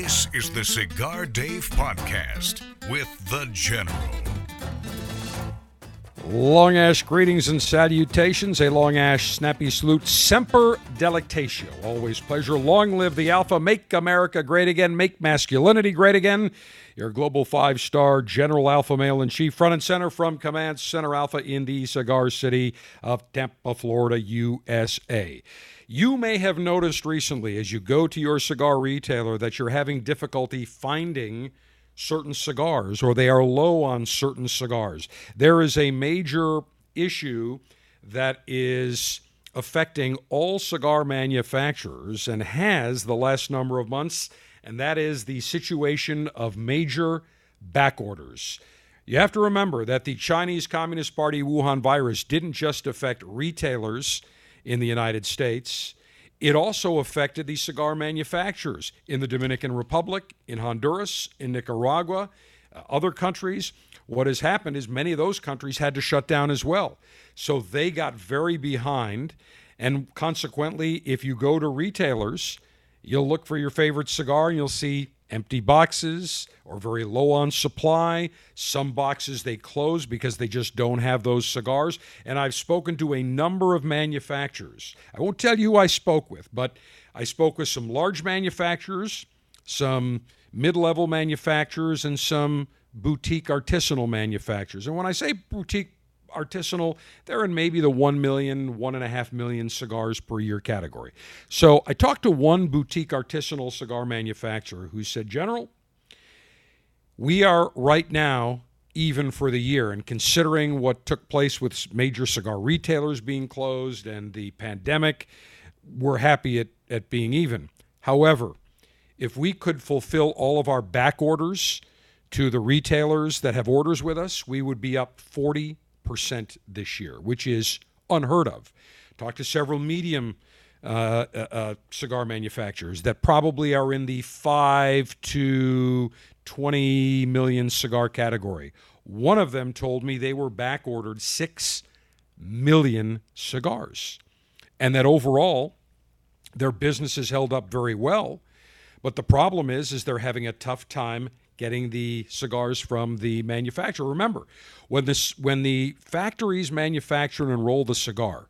This is the Cigar Dave Podcast with The General. Long Ash greetings and salutations. A Long Ash snappy salute. Semper delectatio. Always pleasure. Long live the Alpha. Make America great again. Make masculinity great again. Your global five star General Alpha male in chief, front and center from Command Center Alpha in the cigar city of Tampa, Florida, USA. You may have noticed recently as you go to your cigar retailer that you're having difficulty finding certain cigars or they are low on certain cigars. There is a major issue that is affecting all cigar manufacturers and has the last number of months, and that is the situation of major back orders. You have to remember that the Chinese Communist Party Wuhan virus didn't just affect retailers in the United States. It also affected the cigar manufacturers in the Dominican Republic, in Honduras, in Nicaragua, uh, other countries. What has happened is many of those countries had to shut down as well. So they got very behind. And consequently, if you go to retailers, you'll look for your favorite cigar and you'll see empty boxes or very low on supply. Some boxes they close because they just don't have those cigars. And I've spoken to a number of manufacturers. I won't tell you who I spoke with, but I spoke with some large manufacturers, some mid level manufacturers, and some boutique artisanal manufacturers. And when I say boutique artisanal, they're in maybe the 1 million, 1.5 million cigars per year category. So I talked to one boutique artisanal cigar manufacturer who said, General, we are right now even for the year. And considering what took place with major cigar retailers being closed and the pandemic, we're happy at, at being even. However, if we could fulfill all of our back orders to the retailers that have orders with us, we would be up 40 percent this year, which is unheard of. Talked to several medium uh, uh, uh, cigar manufacturers that probably are in the five to 20 million cigar category. One of them told me they were back ordered 6 million cigars and that overall their business has held up very well. But the problem is, is they're having a tough time getting the cigars from the manufacturer. Remember, when this when the factories manufacture and roll the cigar,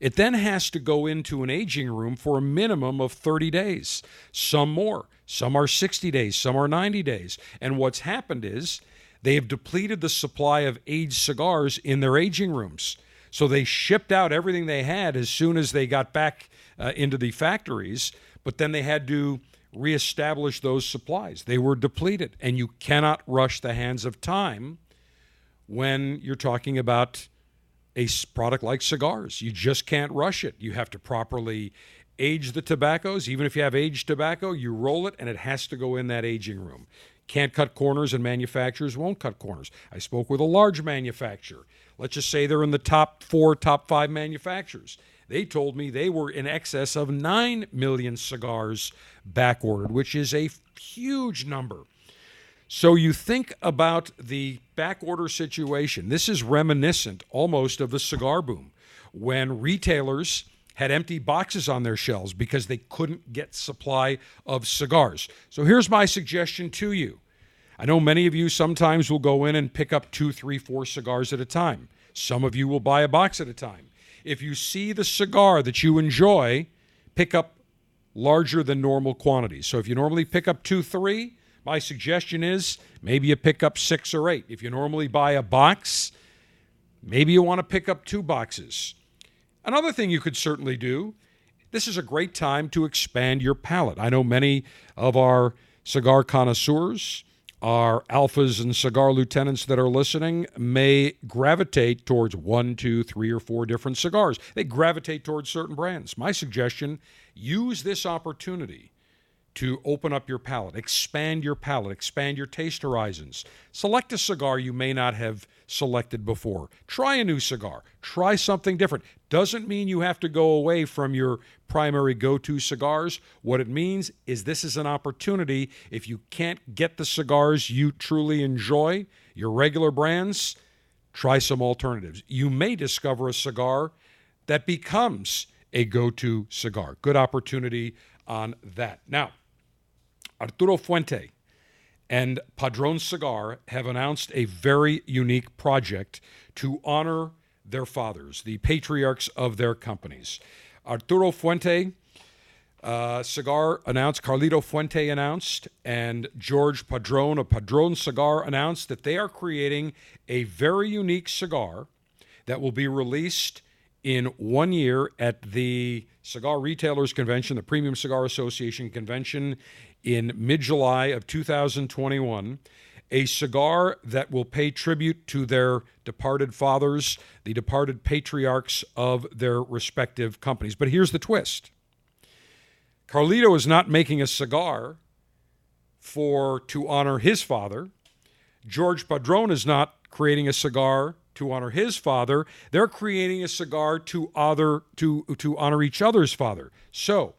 it then has to go into an aging room for a minimum of 30 days. Some more, some are 60 days, some are 90 days. And what's happened is they have depleted the supply of aged cigars in their aging rooms. So they shipped out everything they had as soon as they got back uh, into the factories, but then they had to reestablish those supplies. They were depleted, and you cannot rush the hands of time when you're talking about a product like cigars. You just can't rush it. You have to properly age the tobaccos. Even if you have aged tobacco, you roll it, and it has to go in that aging room. Can't cut corners, and manufacturers won't cut corners. I spoke with a large manufacturer. Let's just say they're in the top four, top five manufacturers. They told me they were in excess of 9 million cigars back ordered, which is a huge number. So you think about the back order situation. This is reminiscent almost of the cigar boom when retailers had empty boxes on their shelves because they couldn't get supply of cigars. So here's my suggestion to you. I know many of you sometimes will go in and pick up two, three, four cigars at a time. Some of you will buy a box at a time if you see the cigar that you enjoy, pick up larger than normal quantities. So if you normally pick up two, three, my suggestion is maybe you pick up six or eight. If you normally buy a box, maybe you want to pick up two boxes. Another thing you could certainly do this is a great time to expand your palate. I know many of our cigar connoisseurs our alphas and cigar lieutenants that are listening may gravitate towards one, two, three, or four different cigars. They gravitate towards certain brands. My suggestion use this opportunity to open up your palate, expand your palate, expand your taste horizons. Select a cigar you may not have selected before. Try a new cigar. Try something different. Doesn't mean you have to go away from your primary go to cigars. What it means is this is an opportunity. If you can't get the cigars you truly enjoy, your regular brands, try some alternatives. You may discover a cigar that becomes a go to cigar. Good opportunity on that. Now, Arturo Fuente and Padron Cigar have announced a very unique project to honor their fathers, the patriarchs of their companies. Arturo Fuente uh, Cigar announced, Carlito Fuente announced, and George Padron of Padron Cigar announced that they are creating a very unique cigar that will be released in one year at the Cigar Retailers Convention, the Premium Cigar Association Convention in mid July of 2021. A cigar that will pay tribute to their departed fathers, the departed patriarchs of their respective companies. But here's the twist Carlito is not making a cigar for to honor his father. George Padron is not creating a cigar to honor his father. They're creating a cigar to other to to honor each other's father. So,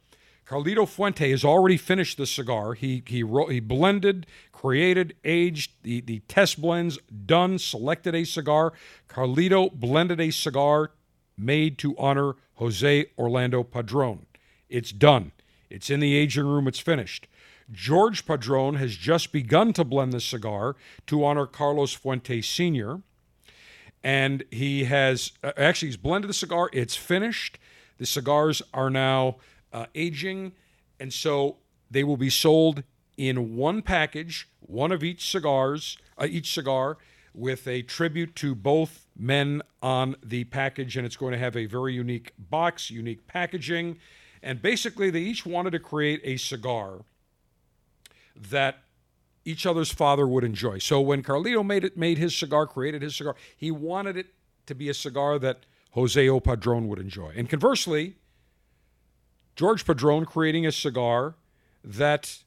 Carlito Fuente has already finished the cigar. He he he blended, created, aged the the test blends, done, selected a cigar. Carlito blended a cigar made to honor Jose Orlando Padron. It's done. It's in the aging room, it's finished. George Padron has just begun to blend the cigar to honor Carlos Fuentes Sr. And he has uh, actually he's blended the cigar. It's finished. The cigars are now uh, aging, and so they will be sold in one package, one of each cigars, uh, each cigar, with a tribute to both men on the package, and it's going to have a very unique box, unique packaging. And basically, they each wanted to create a cigar that each other's father would enjoy. So when Carlito made it, made his cigar, created his cigar, he wanted it to be a cigar that Jose O. Padron would enjoy. And conversely, George Padron creating a cigar that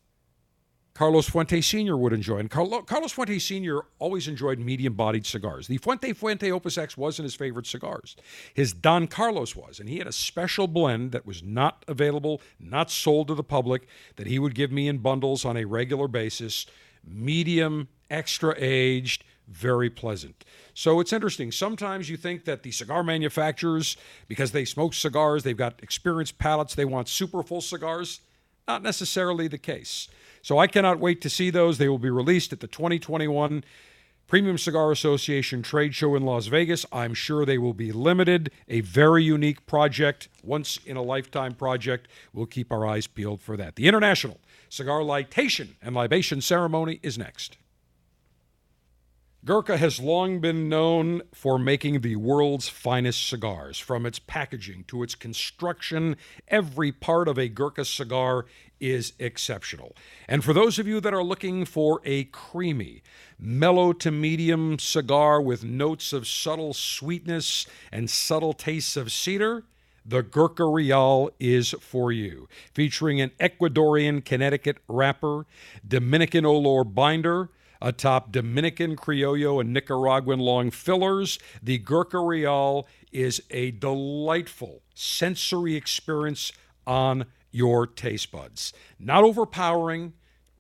Carlos Fuente Sr. would enjoy. And Carlos Fuente Sr. always enjoyed medium bodied cigars. The Fuente Fuente Opus X wasn't his favorite cigars. His Don Carlos was. And he had a special blend that was not available, not sold to the public, that he would give me in bundles on a regular basis. Medium, extra aged, very pleasant. So it's interesting. Sometimes you think that the cigar manufacturers, because they smoke cigars, they've got experienced palates, they want super full cigars. Not necessarily the case. So I cannot wait to see those. They will be released at the 2021 Premium Cigar Association trade show in Las Vegas. I'm sure they will be limited, a very unique project, once in a lifetime project. We'll keep our eyes peeled for that. The International Cigar Lightation and Libation Ceremony is next. Gurkha has long been known for making the world's finest cigars. From its packaging to its construction, every part of a Gurkha cigar is exceptional. And for those of you that are looking for a creamy, mellow to medium cigar with notes of subtle sweetness and subtle tastes of cedar, the Gurkha Real is for you. Featuring an Ecuadorian Connecticut wrapper, Dominican Olor binder, atop Dominican Criollo and Nicaraguan long fillers. The Gurkha Real is a delightful sensory experience on your taste buds. Not overpowering,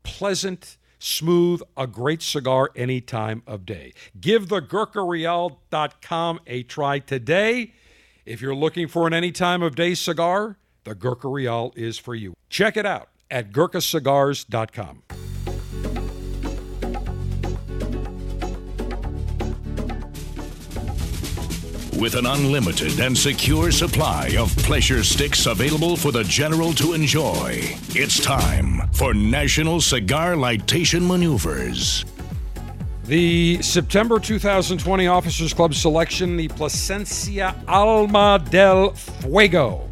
pleasant, smooth, a great cigar any time of day. Give the GurkhaReal.com a try today. If you're looking for an any time of day cigar, the Gurkha Real is for you. Check it out at GurkhaCigars.com. with an unlimited and secure supply of pleasure sticks available for the general to enjoy. It's time for National Cigar Lightation Maneuvers. The September 2020 Officers Club selection, the Plasencia Alma del Fuego.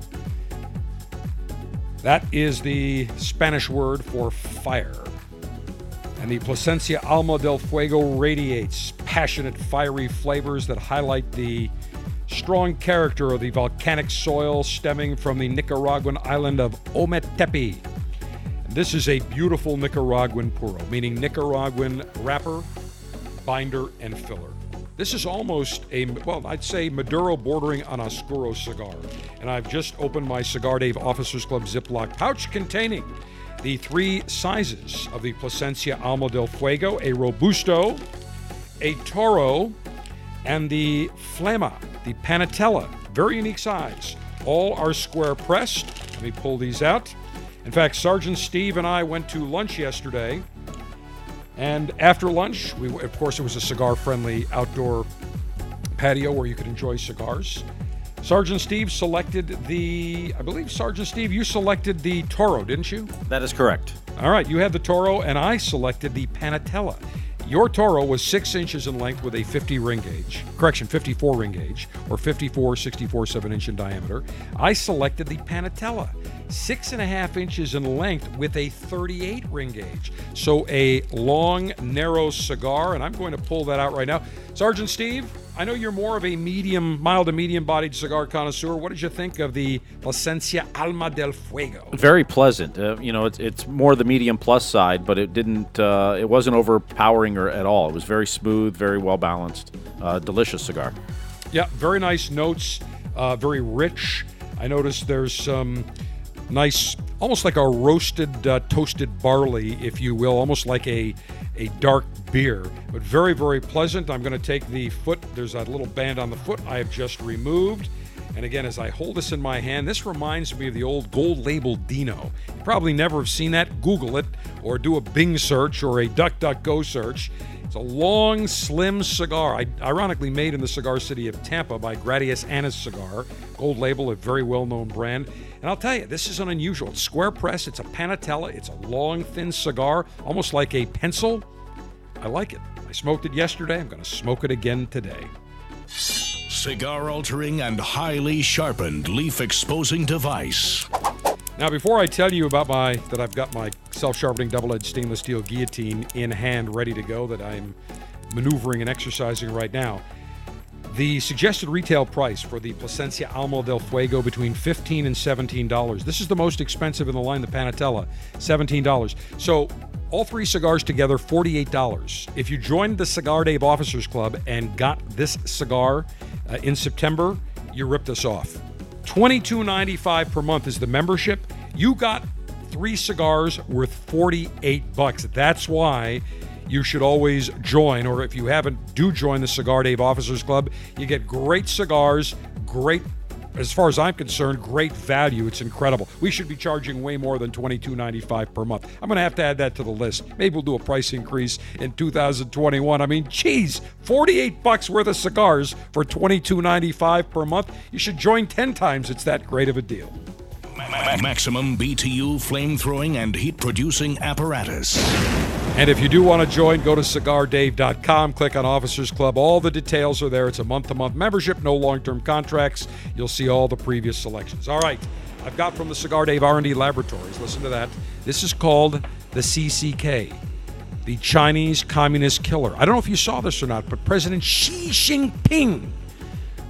That is the Spanish word for fire. And the Plasencia Alma del Fuego radiates passionate, fiery flavors that highlight the strong character of the volcanic soil stemming from the Nicaraguan island of Ometepe. This is a beautiful Nicaraguan puro, meaning Nicaraguan wrapper, binder, and filler. This is almost a, well, I'd say Maduro bordering on Oscuro cigar. And I've just opened my Cigar Dave Officers Club Ziploc pouch containing the three sizes of the Plasencia Alma del Fuego, a Robusto, a Toro, and the Flama, the Panatella, very unique size. All are square pressed. Let me pull these out. In fact, Sergeant Steve and I went to lunch yesterday. And after lunch, we, of course, it was a cigar friendly outdoor patio where you could enjoy cigars. Sergeant Steve selected the, I believe, Sergeant Steve, you selected the Toro, didn't you? That is correct. All right, you had the Toro, and I selected the Panatella. Your Toro was six inches in length with a 50 ring gauge, correction, 54 ring gauge, or 54, 64, 7 inch in diameter. I selected the Panatella, six and a half inches in length with a 38 ring gauge. So a long, narrow cigar, and I'm going to pull that out right now. Sergeant Steve, I know you're more of a medium, mild to medium bodied cigar connoisseur. What did you think of the Plasencia Alma del Fuego? Very pleasant. Uh, you know, it's, it's more the medium plus side, but it didn't. Uh, it wasn't overpowering or at all. It was very smooth, very well balanced, uh, delicious cigar. Yeah, very nice notes, uh, very rich. I noticed there's some nice, almost like a roasted, uh, toasted barley, if you will, almost like a a dark beer, but very, very pleasant. I'm going to take the foot, there's that little band on the foot I have just removed. And again, as I hold this in my hand, this reminds me of the old gold label Dino. You probably never have seen that. Google it or do a Bing search or a DuckDuckGo search. It's a long, slim cigar, ironically made in the cigar city of Tampa by Gradiaz Annis Cigar. Gold label, a very well known brand. And I'll tell you, this is an unusual. It's square press, it's a panatella, it's a long, thin cigar, almost like a pencil. I like it. I smoked it yesterday. I'm going to smoke it again today. Cigar altering and highly sharpened leaf exposing device. Now, before I tell you about my that I've got my self-sharpening double-edged stainless steel guillotine in hand, ready to go, that I'm maneuvering and exercising right now. The suggested retail price for the Plasencia Alma del Fuego between 15 and $17. This is the most expensive in the line, the Panatella, $17. So all three cigars together, $48. If you joined the Cigar Dave Officers Club and got this cigar uh, in September, you ripped us off. $22.95 per month is the membership. You got three cigars worth 48 bucks. That's why you should always join, or if you haven't, do join the Cigar Dave Officers Club. You get great cigars, great as far as I'm concerned, great value. It's incredible. We should be charging way more than $22.95 per month. I'm going to have to add that to the list. Maybe we'll do a price increase in 2021. I mean, geez, 48 bucks worth of cigars for $22.95 per month. You should join 10 times. It's that great of a deal. Maximum BTU flame throwing and heat producing apparatus. And if you do want to join, go to cigardave.com, click on Officers Club. All the details are there. It's a month to month membership, no long term contracts. You'll see all the previous selections. All right, I've got from the Cigar Dave R&D Laboratories. Listen to that. This is called the CCK, the Chinese Communist Killer. I don't know if you saw this or not, but President Xi Jinping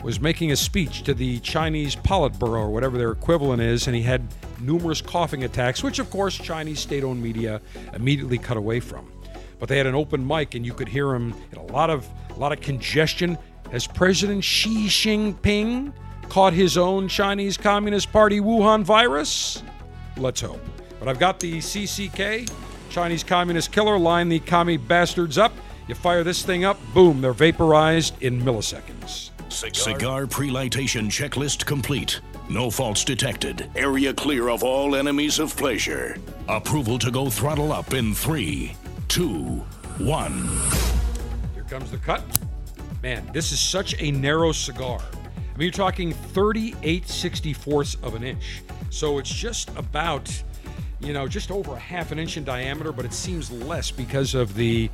was making a speech to the Chinese Politburo or whatever their equivalent is, and he had numerous coughing attacks, which of course Chinese state-owned media immediately cut away from. But they had an open mic, and you could hear him in a lot of a lot of congestion. Has President Xi Jinping caught his own Chinese Communist Party Wuhan virus? Let's hope. But I've got the CCK, Chinese Communist Killer, line the commie bastards up. You fire this thing up, boom, they're vaporized in milliseconds. Cigar, Cigar pre-lightation checklist complete. No faults detected. Area clear of all enemies of pleasure. Approval to go throttle up in three, two, one. Here comes the cut. Man, this is such a narrow cigar. I mean, you're talking 38 64ths of an inch. So it's just about, you know, just over a half an inch in diameter, but it seems less because of the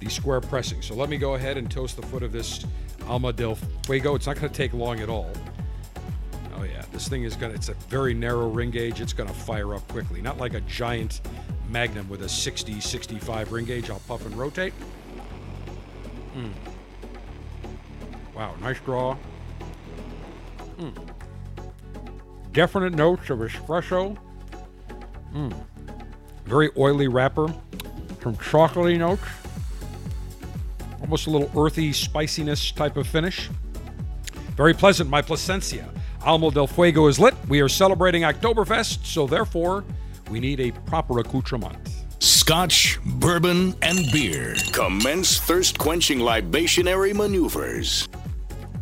the square pressing. So let me go ahead and toast the foot of this Alma del Fuego. It's not going to take long at all. This thing is going to, it's a very narrow ring gauge. It's going to fire up quickly. Not like a giant Magnum with a 60, 65 ring gauge. I'll puff and rotate. Mm. Wow, nice draw. Mm. Definite notes of espresso. Mm. Very oily wrapper. Some chocolatey notes almost a little earthy spiciness type of finish. Very pleasant, my Plasencia. Alma del Fuego is lit. We are celebrating Oktoberfest, so therefore, we need a proper accoutrement. Scotch, bourbon, and beer. Commence thirst quenching libationary maneuvers.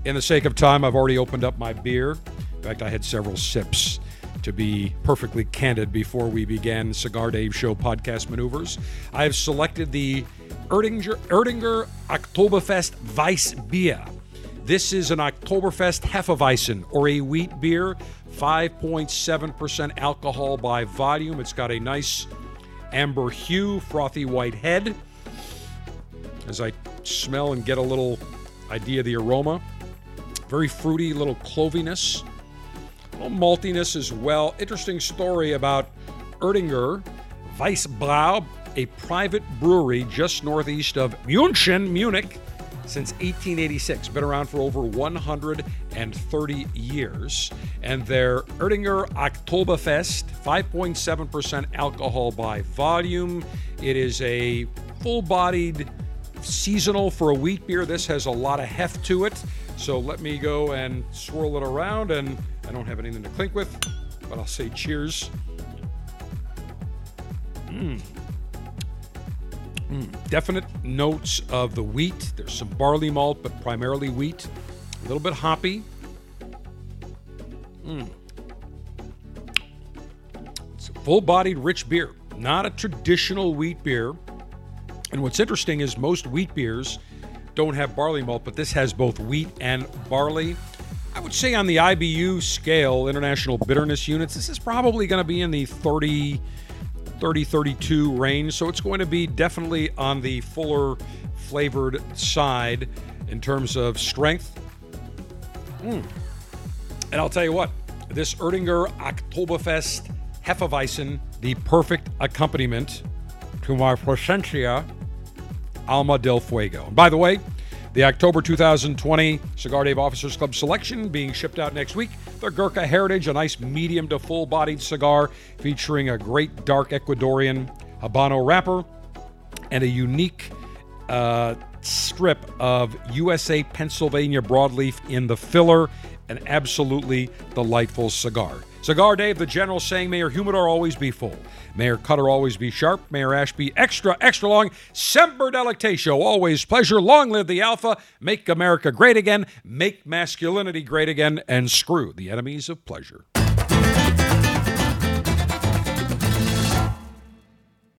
In the sake of time, I've already opened up my beer. In fact, I had several sips to be perfectly candid before we began Cigar Dave Show podcast maneuvers. I have selected the Erdinger, Erdinger Oktoberfest Weiss Bier. This is an Oktoberfest Hefeweizen, or a wheat beer, 5.7% alcohol by volume. It's got a nice amber hue, frothy white head. As I smell and get a little idea of the aroma, very fruity, little cloviness, a little maltiness as well. Interesting story about Erdinger Weissbrau, a private brewery just northeast of München, Munich, since 1886. Been around for over 130 years. And their Erdinger Oktoberfest, 5.7% alcohol by volume. It is a full bodied seasonal for a wheat beer. This has a lot of heft to it. So let me go and swirl it around. And I don't have anything to clink with, but I'll say cheers. Mmm. Mm, definite notes of the wheat. There's some barley malt, but primarily wheat. A little bit hoppy. Mm. It's a full bodied, rich beer, not a traditional wheat beer. And what's interesting is most wheat beers don't have barley malt, but this has both wheat and barley. I would say on the IBU scale, International Bitterness Units, this is probably going to be in the 30 30 32 range. So it's going to be definitely on the fuller flavored side in terms of strength. Mm. And I'll tell you what, this Erdinger Oktoberfest Hefeweizen, the perfect accompaniment to my Plasencia Alma del Fuego. And by the way, the October 2020 Cigar Dave Officers Club selection being shipped out next week. The Gurkha Heritage, a nice medium to full bodied cigar featuring a great dark Ecuadorian Habano wrapper and a unique uh, strip of USA Pennsylvania broadleaf in the filler. An absolutely delightful cigar. Cigar Dave, the general saying, Mayor humidor always be full. Mayor cutter always be sharp. Mayor your ash be extra, extra long. Semper Delectatio, always pleasure. Long live the Alpha. Make America great again. Make masculinity great again. And screw the enemies of pleasure.